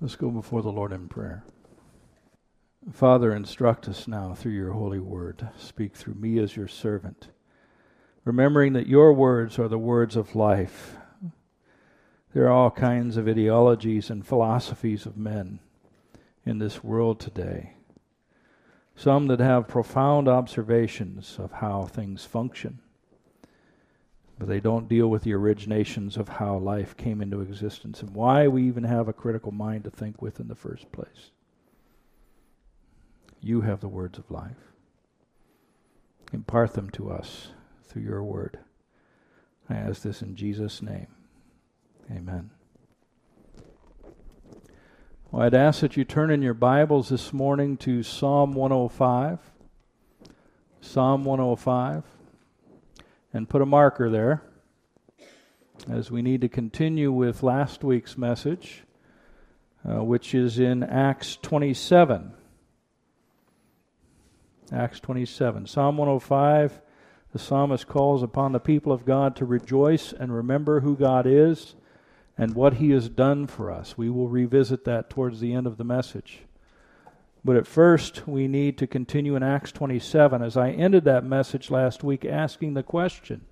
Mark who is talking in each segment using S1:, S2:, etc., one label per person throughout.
S1: Let's go before the Lord in prayer. Father, instruct us now through your holy word. Speak through me as your servant, remembering that your words are the words of life. There are all kinds of ideologies and philosophies of men in this world today. Some that have profound observations of how things function, but they don't deal with the originations of how life came into existence and why we even have a critical mind to think with in the first place. You have the words of life. Impart them to us through your word. I ask this in Jesus' name. Amen. Well, I'd ask that you turn in your Bibles this morning to Psalm 105. Psalm 105 and put a marker there as we need to continue with last week's message, uh, which is in Acts 27. Acts 27. Psalm 105, the psalmist calls upon the people of God to rejoice and remember who God is and what he has done for us. We will revisit that towards the end of the message. But at first, we need to continue in Acts 27, as I ended that message last week asking the question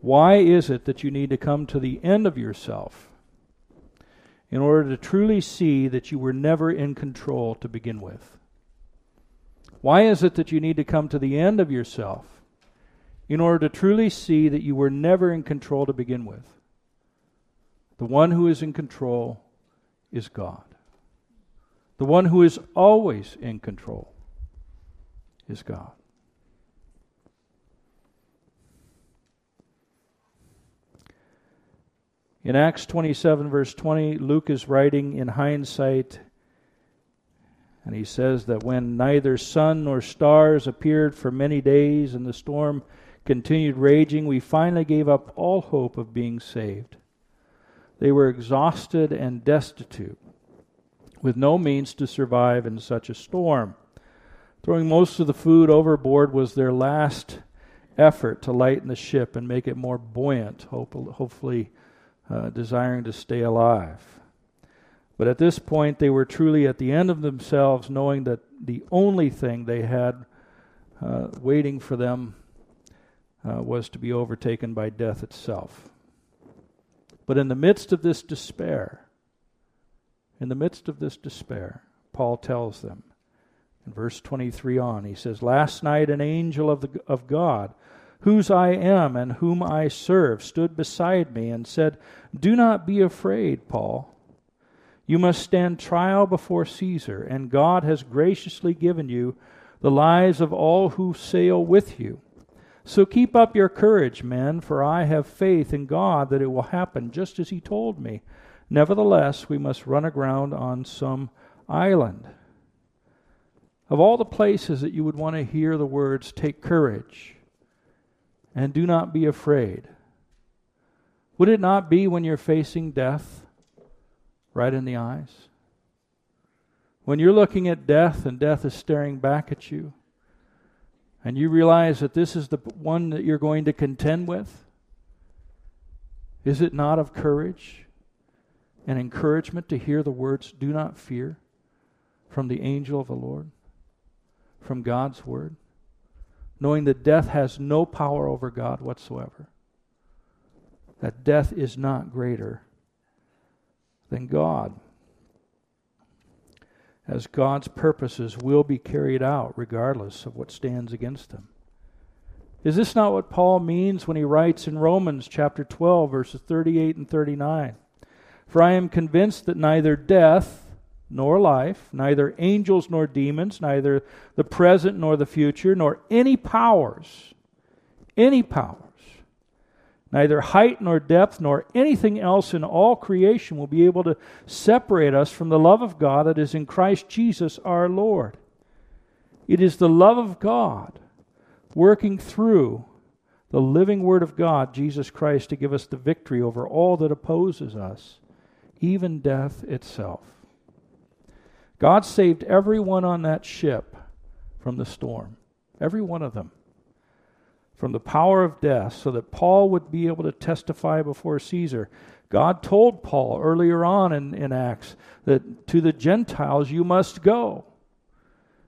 S1: why is it that you need to come to the end of yourself in order to truly see that you were never in control to begin with? Why is it that you need to come to the end of yourself in order to truly see that you were never in control to begin with? The one who is in control is God. The one who is always in control is God. In Acts 27, verse 20, Luke is writing in hindsight, and he says that when neither sun nor stars appeared for many days and the storm continued raging, we finally gave up all hope of being saved. They were exhausted and destitute with no means to survive in such a storm. Throwing most of the food overboard was their last effort to lighten the ship and make it more buoyant, hopefully, uh, desiring to stay alive. But at this point, they were truly at the end of themselves, knowing that the only thing they had uh, waiting for them uh, was to be overtaken by death itself. But in the midst of this despair, in the midst of this despair, Paul tells them in verse 23 on, he says, Last night an angel of, the, of God, whose I am and whom I serve, stood beside me and said, Do not be afraid, Paul. You must stand trial before Caesar, and God has graciously given you the lives of all who sail with you. So keep up your courage, men, for I have faith in God that it will happen just as He told me. Nevertheless, we must run aground on some island. Of all the places that you would want to hear the words, take courage and do not be afraid, would it not be when you're facing death right in the eyes? When you're looking at death and death is staring back at you, and you realize that this is the one that you're going to contend with? Is it not of courage? And encouragement to hear the words, Do not fear, from the angel of the Lord, from God's word, knowing that death has no power over God whatsoever, that death is not greater than God. As God's purposes will be carried out regardless of what stands against them. Is this not what Paul means when he writes in Romans chapter 12, verses 38 and 39? For I am convinced that neither death nor life, neither angels nor demons, neither the present nor the future, nor any powers, any powers, neither height nor depth, nor anything else in all creation will be able to separate us from the love of God that is in Christ Jesus our Lord. It is the love of God working through the living Word of God, Jesus Christ, to give us the victory over all that opposes us even death itself. God saved everyone on that ship from the storm, every one of them, from the power of death, so that Paul would be able to testify before Caesar. God told Paul earlier on in, in Acts that to the Gentiles you must go.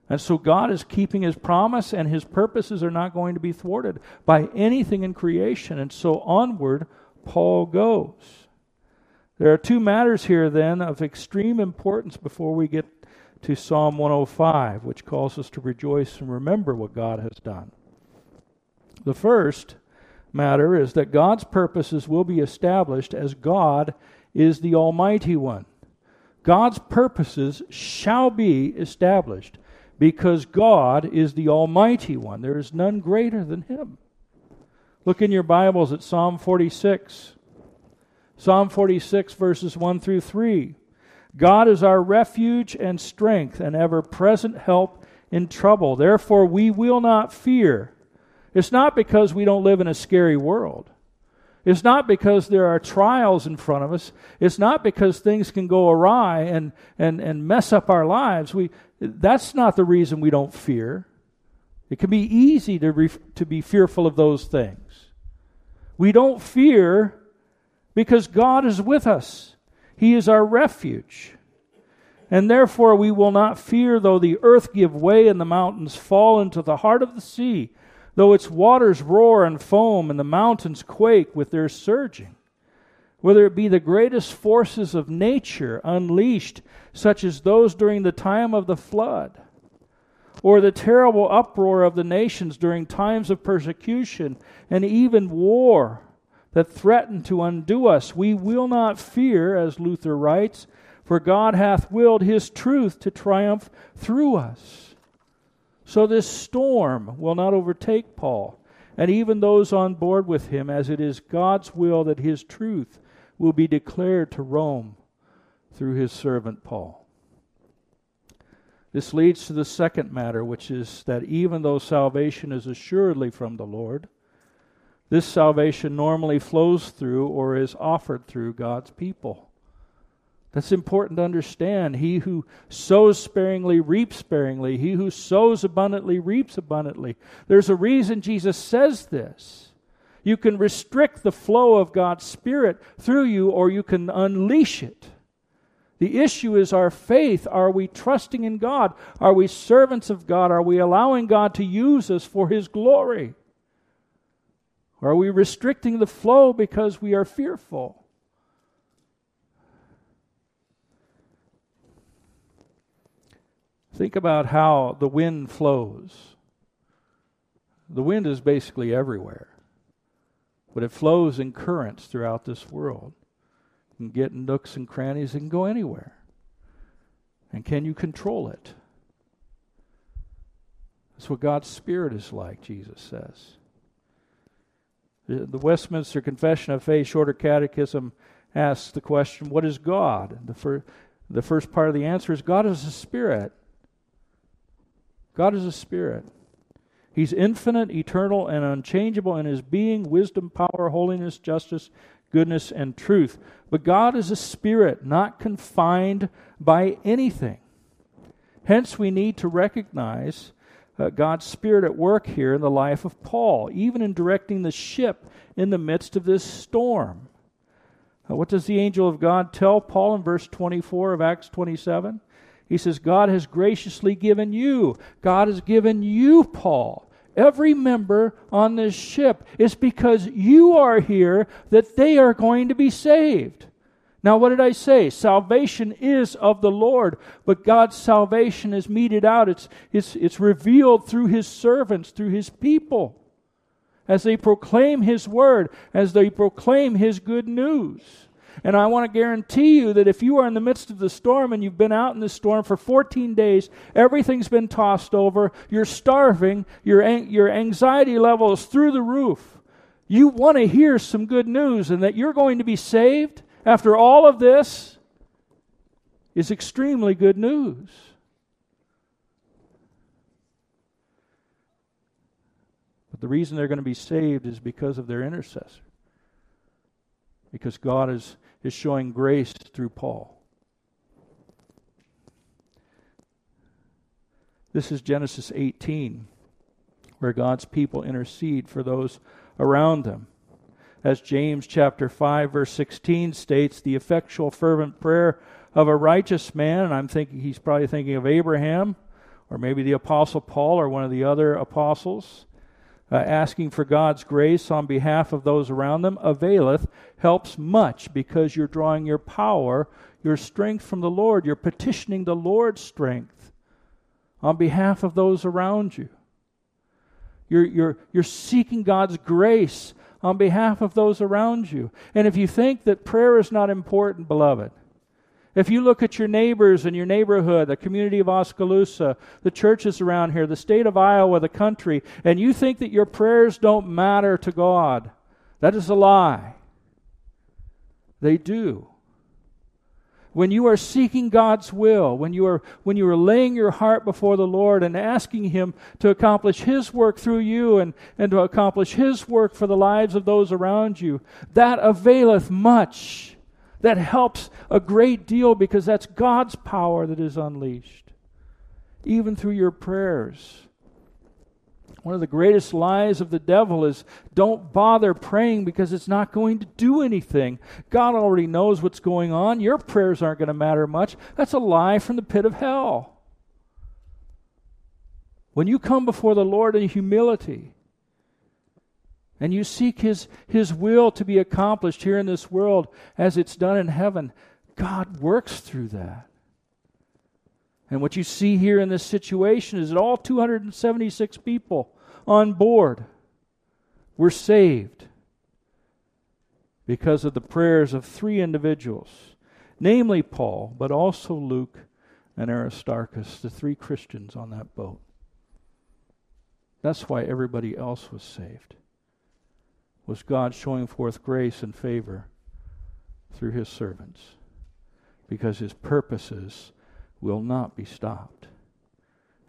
S1: And so God is keeping his promise, and his purposes are not going to be thwarted by anything in creation. And so onward, Paul goes. There are two matters here, then, of extreme importance before we get to Psalm 105, which calls us to rejoice and remember what God has done. The first matter is that God's purposes will be established as God is the Almighty One. God's purposes shall be established because God is the Almighty One. There is none greater than Him. Look in your Bibles at Psalm 46. Psalm 46, verses 1 through 3. God is our refuge and strength and ever present help in trouble. Therefore, we will not fear. It's not because we don't live in a scary world. It's not because there are trials in front of us. It's not because things can go awry and, and, and mess up our lives. We, that's not the reason we don't fear. It can be easy to, re, to be fearful of those things. We don't fear because God is with us, He is our refuge. And therefore we will not fear though the earth give way and the mountains fall into the heart of the sea though its waters roar and foam and the mountains quake with their surging. Whether it be the greatest forces of nature unleashed, such as those during the time of the flood, or the terrible uproar of the nations during times of persecution and even war that threaten to undo us, we will not fear, as Luther writes, for God hath willed his truth to triumph through us. So this storm will not overtake Paul, and even those on board with him, as it is God's will that his truth will be declared to Rome through his servant Paul. This leads to the second matter, which is that even though salvation is assuredly from the Lord, this salvation normally flows through or is offered through God's people. That's important to understand. He who sows sparingly reaps sparingly. He who sows abundantly reaps abundantly. There's a reason Jesus says this. You can restrict the flow of God's Spirit through you, or you can unleash it. The issue is our faith. Are we trusting in God? Are we servants of God? Are we allowing God to use us for His glory? Are we restricting the flow because we are fearful? Think about how the wind flows. The wind is basically everywhere, but it flows in currents throughout this world. You can get in nooks and crannies, and go anywhere. And can you control it? That's what God's Spirit is like, Jesus says. The Westminster Confession of Faith, Shorter Catechism, asks the question, What is God? The, fir- the first part of the answer is God is a spirit. God is a spirit. He's infinite, eternal, and unchangeable in his being, wisdom, power, holiness, justice, goodness, and truth. But God is a spirit, not confined by anything. Hence, we need to recognize uh, God's Spirit at work here in the life of Paul, even in directing the ship in the midst of this storm. Uh, what does the angel of God tell Paul in verse 24 of Acts 27? He says, God has graciously given you. God has given you, Paul. Every member on this ship. It's because you are here that they are going to be saved. Now, what did I say? Salvation is of the Lord, but God's salvation is meted out. It's, it's, it's revealed through His servants, through His people, as they proclaim His word, as they proclaim His good news. And I want to guarantee you that if you are in the midst of the storm and you've been out in the storm for 14 days, everything's been tossed over, you're starving, your, your anxiety level is through the roof. You want to hear some good news and that you're going to be saved after all of this is extremely good news. But the reason they're going to be saved is because of their intercessor. Because God is is showing grace through Paul. This is Genesis 18, where God's people intercede for those around them. As James chapter 5 verse 16 states, the effectual fervent prayer of a righteous man, and I'm thinking he's probably thinking of Abraham or maybe the apostle Paul or one of the other apostles. Uh, asking for God's grace on behalf of those around them availeth helps much because you're drawing your power, your strength from the Lord. You're petitioning the Lord's strength on behalf of those around you. You're, you're, you're seeking God's grace on behalf of those around you. And if you think that prayer is not important, beloved, if you look at your neighbors in your neighborhood, the community of Oskaloosa, the churches around here, the state of Iowa, the country, and you think that your prayers don't matter to God, that is a lie. They do when you are seeking God's will, when you are when you are laying your heart before the Lord and asking him to accomplish his work through you and, and to accomplish his work for the lives of those around you, that availeth much. That helps a great deal because that's God's power that is unleashed. Even through your prayers. One of the greatest lies of the devil is don't bother praying because it's not going to do anything. God already knows what's going on. Your prayers aren't going to matter much. That's a lie from the pit of hell. When you come before the Lord in humility and you seek His, His will to be accomplished here in this world as it's done in heaven, God works through that. And what you see here in this situation is that all 276 people on board were saved because of the prayers of three individuals, namely Paul, but also Luke and Aristarchus, the three Christians on that boat. That's why everybody else was saved. Was God showing forth grace and favor through his servants? Because his purposes will not be stopped.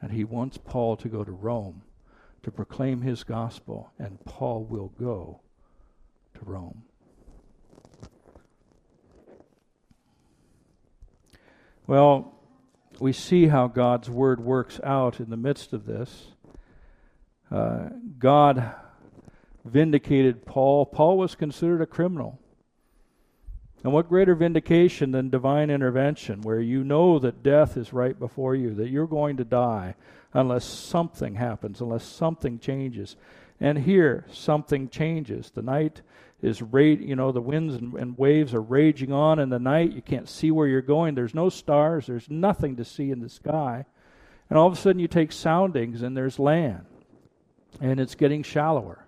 S1: And he wants Paul to go to Rome to proclaim his gospel, and Paul will go to Rome. Well, we see how God's word works out in the midst of this. Uh, God vindicated Paul. Paul was considered a criminal. And what greater vindication than divine intervention, where you know that death is right before you, that you're going to die, unless something happens, unless something changes. And here, something changes. The night is, ra- you know, the winds and, and waves are raging on in the night. You can't see where you're going. There's no stars. There's nothing to see in the sky. And all of a sudden, you take soundings and there's land. And it's getting shallower.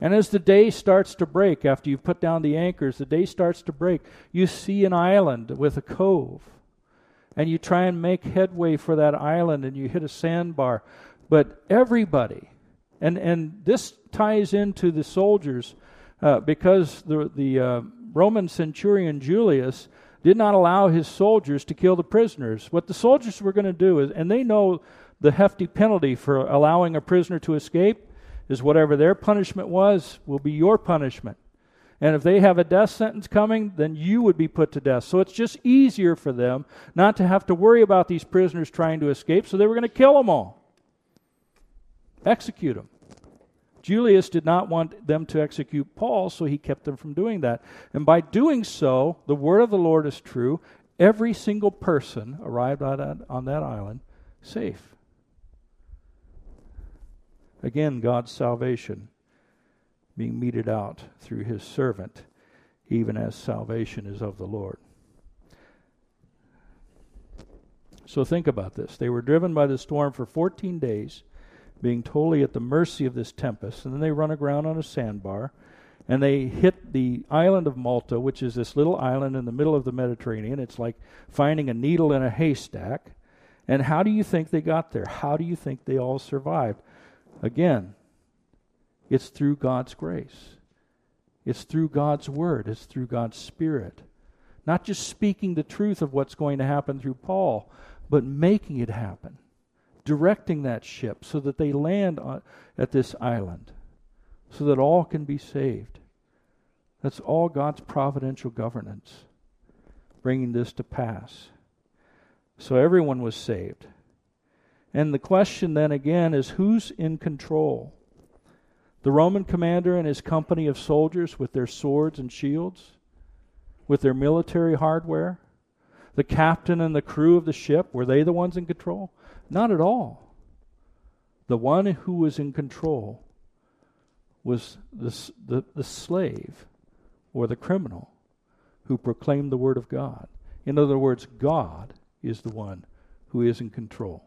S1: And as the day starts to break, after you've put down the anchors, the day starts to break. You see an island with a cove and you try and make headway for that island and you hit a sandbar. But everybody, and, and this ties into the soldiers uh, because the, the uh, Roman centurion Julius did not allow his soldiers to kill the prisoners. What the soldiers were going to do is, and they know the hefty penalty for allowing a prisoner to escape is whatever their punishment was, will be your punishment. And if they have a death sentence coming, then you would be put to death. So it's just easier for them not to have to worry about these prisoners trying to escape, so they were going to kill them all. Execute them. Julius did not want them to execute Paul, so he kept them from doing that. And by doing so, the word of the Lord is true. Every single person arrived on that island safe. Again, God's salvation being meted out through his servant, even as salvation is of the Lord. So think about this. They were driven by the storm for 14 days, being totally at the mercy of this tempest, and then they run aground on a sandbar, and they hit the island of Malta, which is this little island in the middle of the Mediterranean. It's like finding a needle in a haystack. And how do you think they got there? How do you think they all survived? Again, it's through God's grace. It's through God's word. It's through God's spirit. Not just speaking the truth of what's going to happen through Paul, but making it happen. Directing that ship so that they land on, at this island, so that all can be saved. That's all God's providential governance, bringing this to pass. So everyone was saved. And the question then again is who's in control? The Roman commander and his company of soldiers with their swords and shields, with their military hardware? The captain and the crew of the ship, were they the ones in control? Not at all. The one who was in control was the, the, the slave or the criminal who proclaimed the word of God. In other words, God is the one who is in control.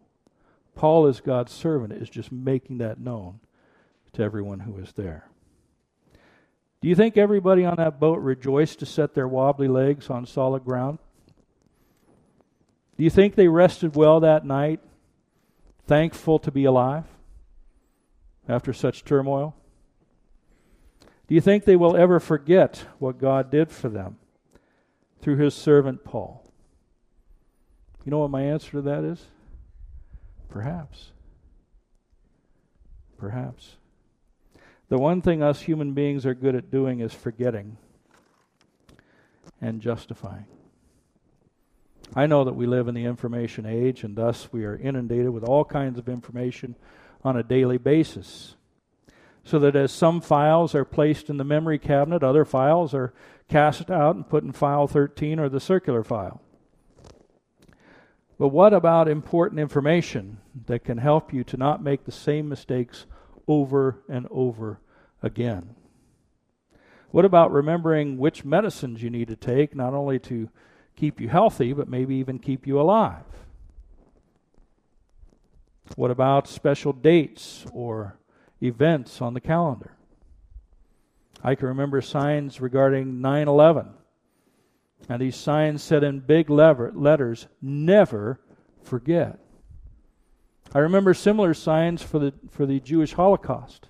S1: Paul, as God's servant, is just making that known to everyone who was there. Do you think everybody on that boat rejoiced to set their wobbly legs on solid ground? Do you think they rested well that night, thankful to be alive after such turmoil? Do you think they will ever forget what God did for them through his servant Paul? You know what my answer to that is? Perhaps. Perhaps. The one thing us human beings are good at doing is forgetting and justifying. I know that we live in the information age, and thus we are inundated with all kinds of information on a daily basis. So that as some files are placed in the memory cabinet, other files are cast out and put in file 13 or the circular file. But what about important information that can help you to not make the same mistakes over and over again? What about remembering which medicines you need to take, not only to keep you healthy, but maybe even keep you alive? What about special dates or events on the calendar? I can remember signs regarding 9 11. And these signs said in big letters, never forget. I remember similar signs for the, for the Jewish Holocaust.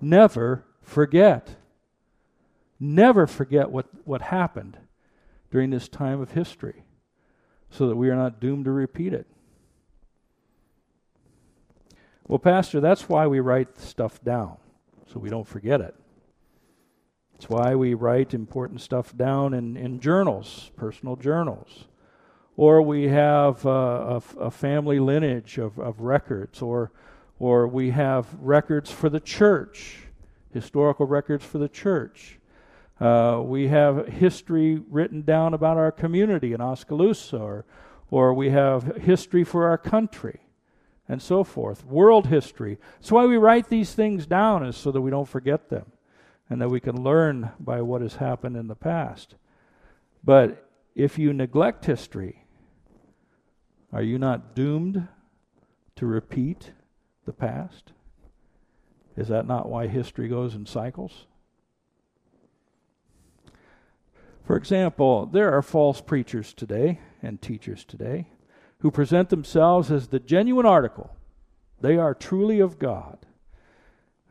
S1: Never forget. Never forget what, what happened during this time of history so that we are not doomed to repeat it. Well, Pastor, that's why we write stuff down, so we don't forget it. It's why we write important stuff down in, in journals, personal journals. Or we have uh, a, a, family lineage of, of records, or, or we have records for the church, historical records for the church. Uh, we have history written down about our community in Oskaloosa, or, or we have history for our country, and so forth. World history. That's why we write these things down, is so that we don't forget them, and that we can learn by what has happened in the past. But if you neglect history, are you not doomed to repeat the past? Is that not why history goes in cycles? For example, there are false preachers today and teachers today who present themselves as the genuine article. They are truly of God,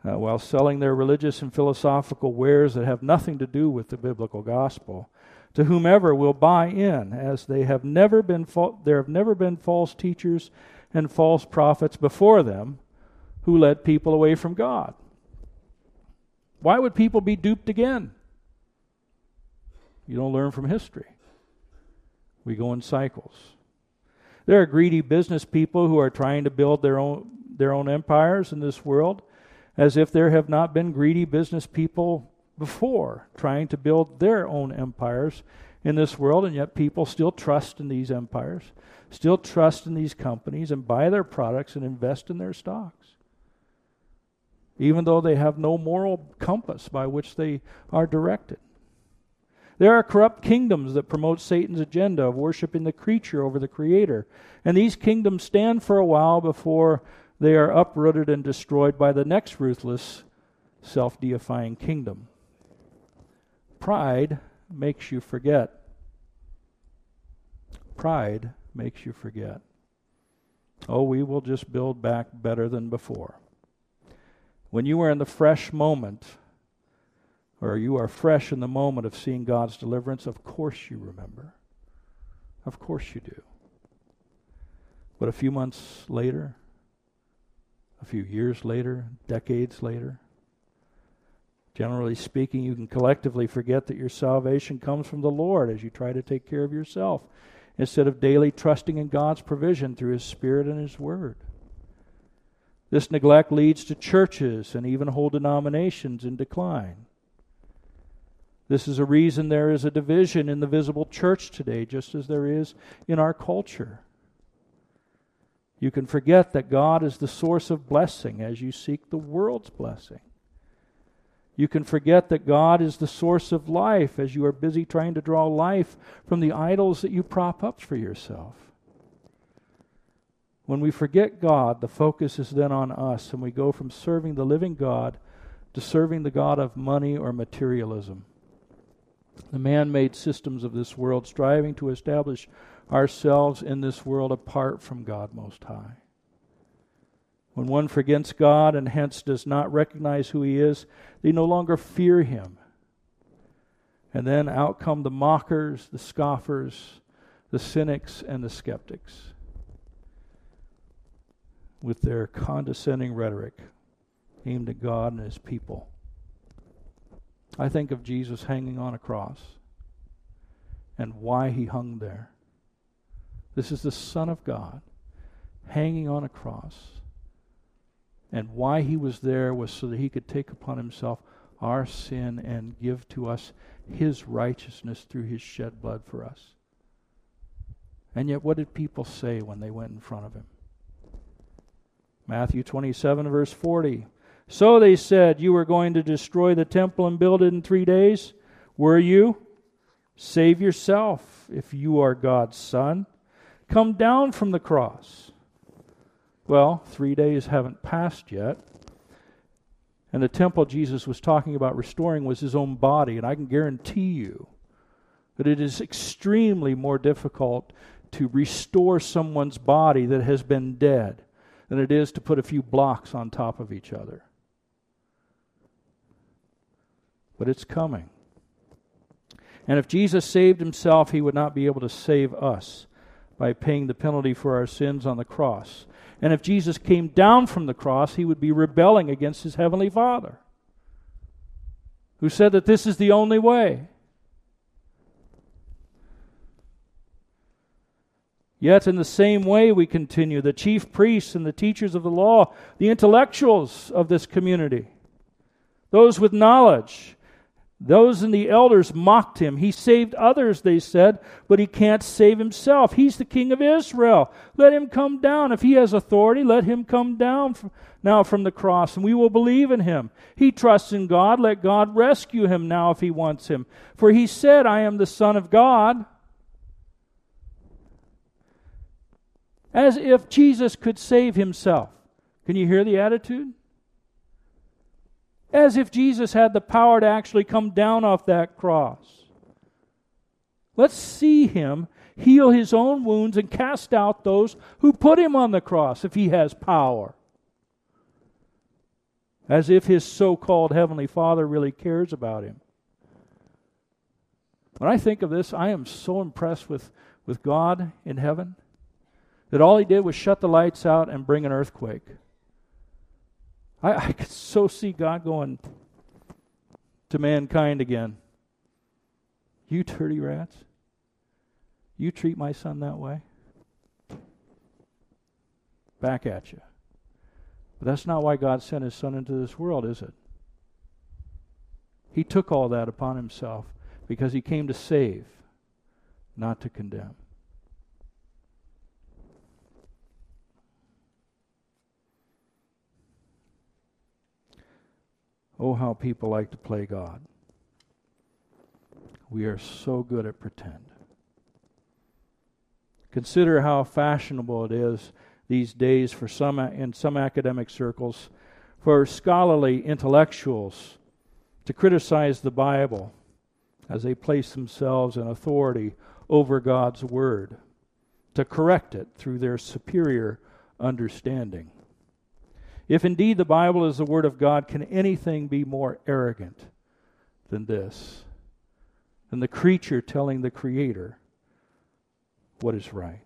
S1: uh, while selling their religious and philosophical wares that have nothing to do with the biblical gospel to whomever will buy in, as they have never been fa- there have never been false teachers and false prophets before them who led people away from God. Why would people be duped again? You don't learn from history. We go in cycles. There are greedy business people who are trying to build their own their own empires in this world as if there have not been greedy business people before trying to build their own empires in this world and yet people still trust in these empires, still trust in these companies and buy their products and invest in their stocks. Even though they have no moral compass by which they are directed. There are corrupt kingdoms that promote Satan's agenda of worshiping the creature over the creator. And these kingdoms stand for a while before they are uprooted and destroyed by the next ruthless, self deifying kingdom. Pride makes you forget. Pride makes you forget. Oh, we will just build back better than before. When you are in the fresh moment or you are fresh in the moment of seeing God's deliverance, of course you remember. Of course you do. But a few months later, a few years later, decades later, generally speaking, you can collectively forget that your salvation comes from the Lord as you try to take care of yourself instead of daily trusting in God's provision through His Spirit and His Word. This neglect leads to churches and even whole denominations in decline. This is a reason there is a division in the visible church today, just as there is in our culture. You can forget that God is the source of blessing as you seek the world's blessing. You can forget that God is the source of life as you are busy trying to draw life from the idols that you prop up for yourself. When we forget God, the focus is then on us, and we go from serving the living God to serving the God of money or materialism. The man made systems of this world, striving to establish ourselves in this world apart from God Most High. When one forgets God and hence does not recognize who He is, they no longer fear Him. And then out come the mockers, the scoffers, the cynics, and the skeptics with their condescending rhetoric aimed at God and His people. I think of Jesus hanging on a cross and why He hung there. This is the Son of God hanging on a cross. And why he was there was so that he could take upon himself our sin and give to us his righteousness through his shed blood for us. And yet, what did people say when they went in front of him? Matthew 27, verse 40. So they said, You were going to destroy the temple and build it in three days. Were you? Save yourself if you are God's son. Come down from the cross. Well, three days haven't passed yet. And the temple Jesus was talking about restoring was his own body. And I can guarantee you that it is extremely more difficult to restore someone's body that has been dead than it is to put a few blocks on top of each other. But it's coming. And if Jesus saved himself, he would not be able to save us by paying the penalty for our sins on the cross. And if Jesus came down from the cross, he would be rebelling against his heavenly Father, who said that this is the only way. Yet, in the same way, we continue the chief priests and the teachers of the law, the intellectuals of this community, those with knowledge, those in the elders mocked him. He saved others, they said, but he can't save himself. He's the king of Israel. Let him come down. If he has authority, let him come down now from the cross, and we will believe in him. He trusts in God. Let God rescue him now if he wants him. For he said, I am the Son of God. As if Jesus could save himself. Can you hear the attitude? As if Jesus had the power to actually come down off that cross. Let's see him heal his own wounds and cast out those who put him on the cross if he has power. As if his so called Heavenly Father really cares about him. When I think of this, I am so impressed with, with God in heaven that all he did was shut the lights out and bring an earthquake. I, I could so see God going to mankind again. You dirty rats. You treat my son that way. Back at you. But that's not why God sent his son into this world, is it? He took all that upon himself because he came to save, not to condemn. Oh, how people like to play God. We are so good at pretend. Consider how fashionable it is these days for some in some academic circles for scholarly intellectuals to criticize the Bible as they place themselves in authority over God's word, to correct it through their superior understanding. If indeed the Bible is the Word of God, can anything be more arrogant than this? Than the creature telling the Creator what is right?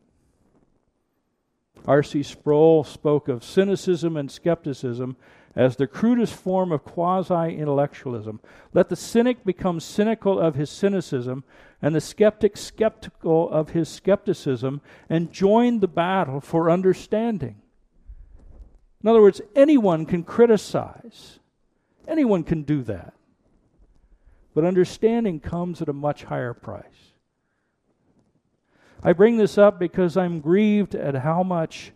S1: R.C. Sproul spoke of cynicism and skepticism as the crudest form of quasi intellectualism. Let the cynic become cynical of his cynicism, and the skeptic skeptical of his skepticism, and join the battle for understanding. In other words, anyone can criticize, anyone can do that. But understanding comes at a much higher price. I bring this up because I'm grieved at how much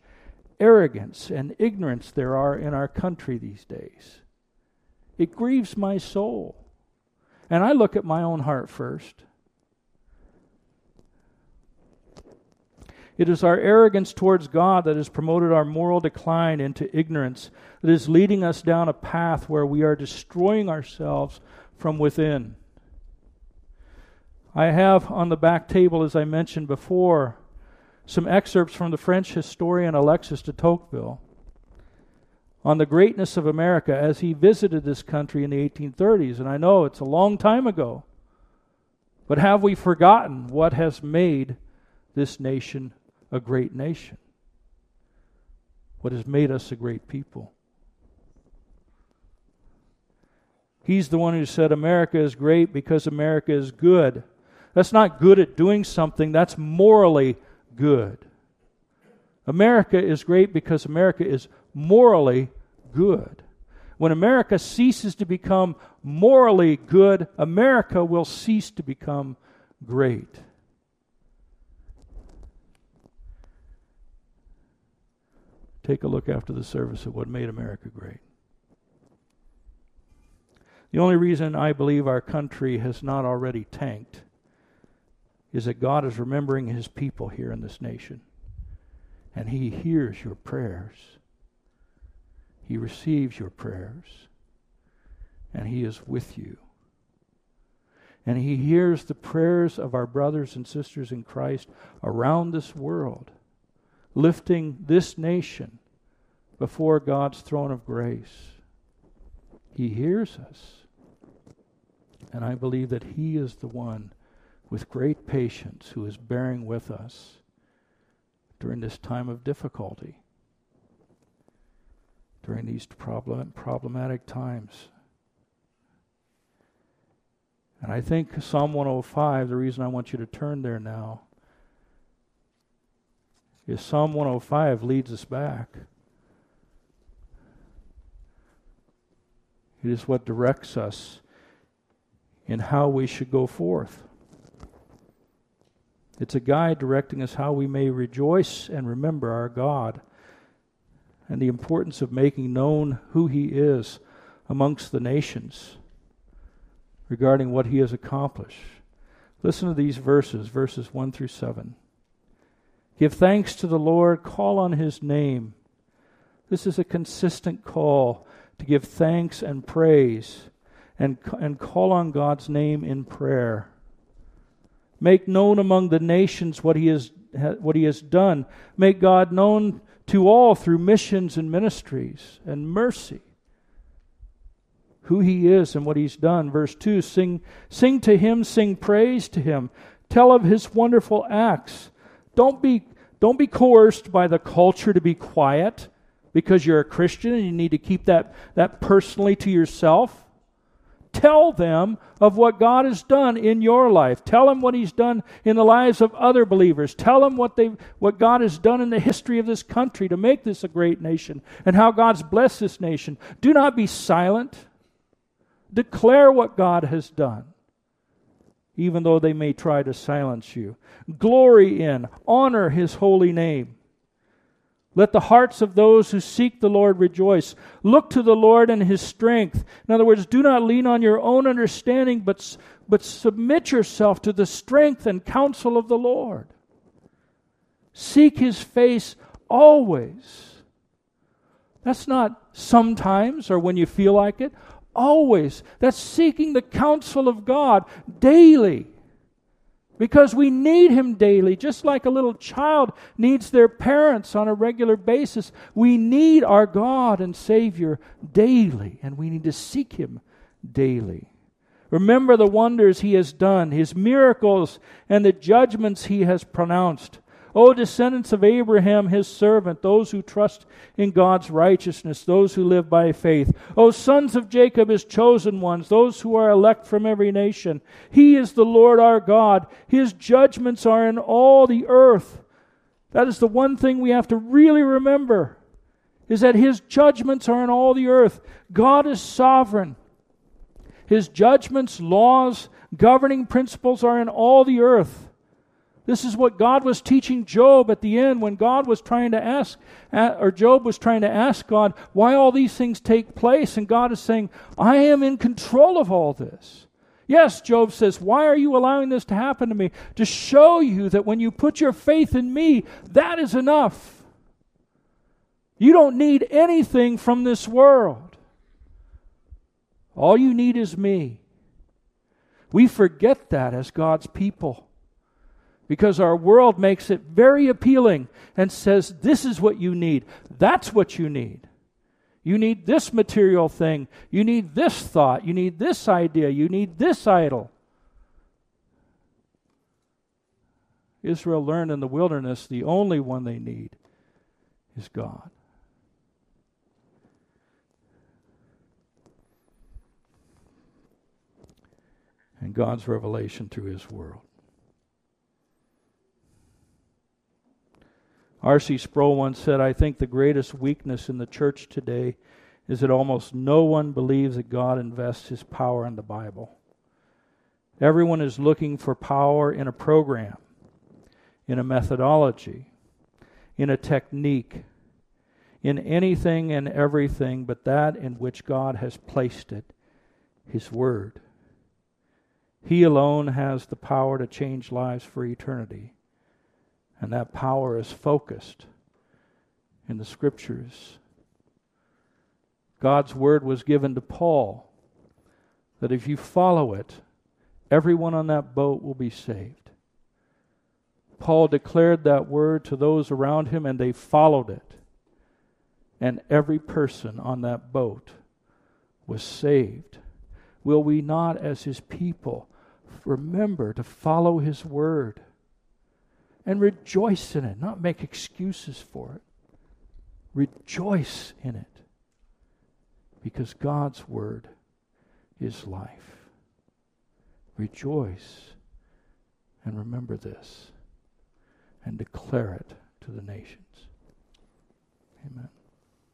S1: arrogance and ignorance there are in our country these days. It grieves my soul. And I look at my own heart first. It is our arrogance towards God that has promoted our moral decline into ignorance, that is leading us down a path where we are destroying ourselves from within. I have on the back table, as I mentioned before, some excerpts from the French historian Alexis de Tocqueville on the greatness of America as he visited this country in the 1830s. And I know it's a long time ago, but have we forgotten what has made this nation a great nation? What has made us a great people? He's the one who said America is great because America is good. That's not good at doing something, that's morally good. America is great because America is morally good. When America ceases to become morally good, America will cease to become great. Take a look after the service at what made America great. The only reason I believe our country has not already tanked is that God is remembering his people here in this nation. And he hears your prayers. He receives your prayers. And he is with you. And he hears the prayers of our brothers and sisters in Christ around this world lifting this nation before God's throne of grace. He hears us. And I believe that He is the one with great patience who is bearing with us during this time of difficulty, during these problem, problematic times. And I think Psalm 105, the reason I want you to turn there now, is Psalm 105 leads us back. It is what directs us in how we should go forth. It's a guide directing us how we may rejoice and remember our God and the importance of making known who He is amongst the nations regarding what He has accomplished. Listen to these verses, verses 1 through 7. Give thanks to the Lord, call on his name. This is a consistent call to give thanks and praise and, and call on God's name in prayer. Make known among the nations what he, has, what he has done. Make God known to all through missions and ministries and mercy. Who he is and what he's done. Verse 2 Sing, sing to him, sing praise to him. Tell of his wonderful acts. Don't be, don't be coerced by the culture to be quiet because you're a Christian and you need to keep that, that personally to yourself. Tell them of what God has done in your life. Tell them what He's done in the lives of other believers. Tell them what, they, what God has done in the history of this country to make this a great nation and how God's blessed this nation. Do not be silent. Declare what God has done even though they may try to silence you. Glory in, honor his holy name. Let the hearts of those who seek the Lord rejoice. Look to the Lord and his strength. In other words, do not lean on your own understanding, but, but submit yourself to the strength and counsel of the Lord. Seek his face always. That's not sometimes or when you feel like it. Always. That's seeking the counsel of God daily. Because we need Him daily, just like a little child needs their parents on a regular basis. We need our God and Savior daily, and we need to seek Him daily. Remember the wonders He has done, His miracles, and the judgments He has pronounced. O descendants of Abraham, his servant, those who trust in God's righteousness, those who live by faith. O sons of Jacob, his chosen ones, those who are elect from every nation. He is the Lord our God. His judgments are in all the earth. That is the one thing we have to really remember is that his judgments are in all the earth. God is sovereign. His judgments, laws, governing principles are in all the earth. This is what God was teaching Job at the end when God was trying to ask, or Job was trying to ask God why all these things take place. And God is saying, I am in control of all this. Yes, Job says, Why are you allowing this to happen to me? To show you that when you put your faith in me, that is enough. You don't need anything from this world. All you need is me. We forget that as God's people because our world makes it very appealing and says, This is what you need. That's what you need. You need this material thing. You need this thought. You need this idea. You need this idol. Israel learned in the wilderness the only one they need is God. And God's revelation through His world. R.C. Sproul once said, I think the greatest weakness in the church today is that almost no one believes that God invests his power in the Bible. Everyone is looking for power in a program, in a methodology, in a technique, in anything and everything but that in which God has placed it, His Word. He alone has the power to change lives for eternity. And that power is focused in the scriptures. God's word was given to Paul that if you follow it, everyone on that boat will be saved. Paul declared that word to those around him, and they followed it. And every person on that boat was saved. Will we not, as his people, remember to follow his word? And rejoice in it, not make excuses for it. Rejoice in it because God's word is life. Rejoice and remember this and declare it to the nations. Amen.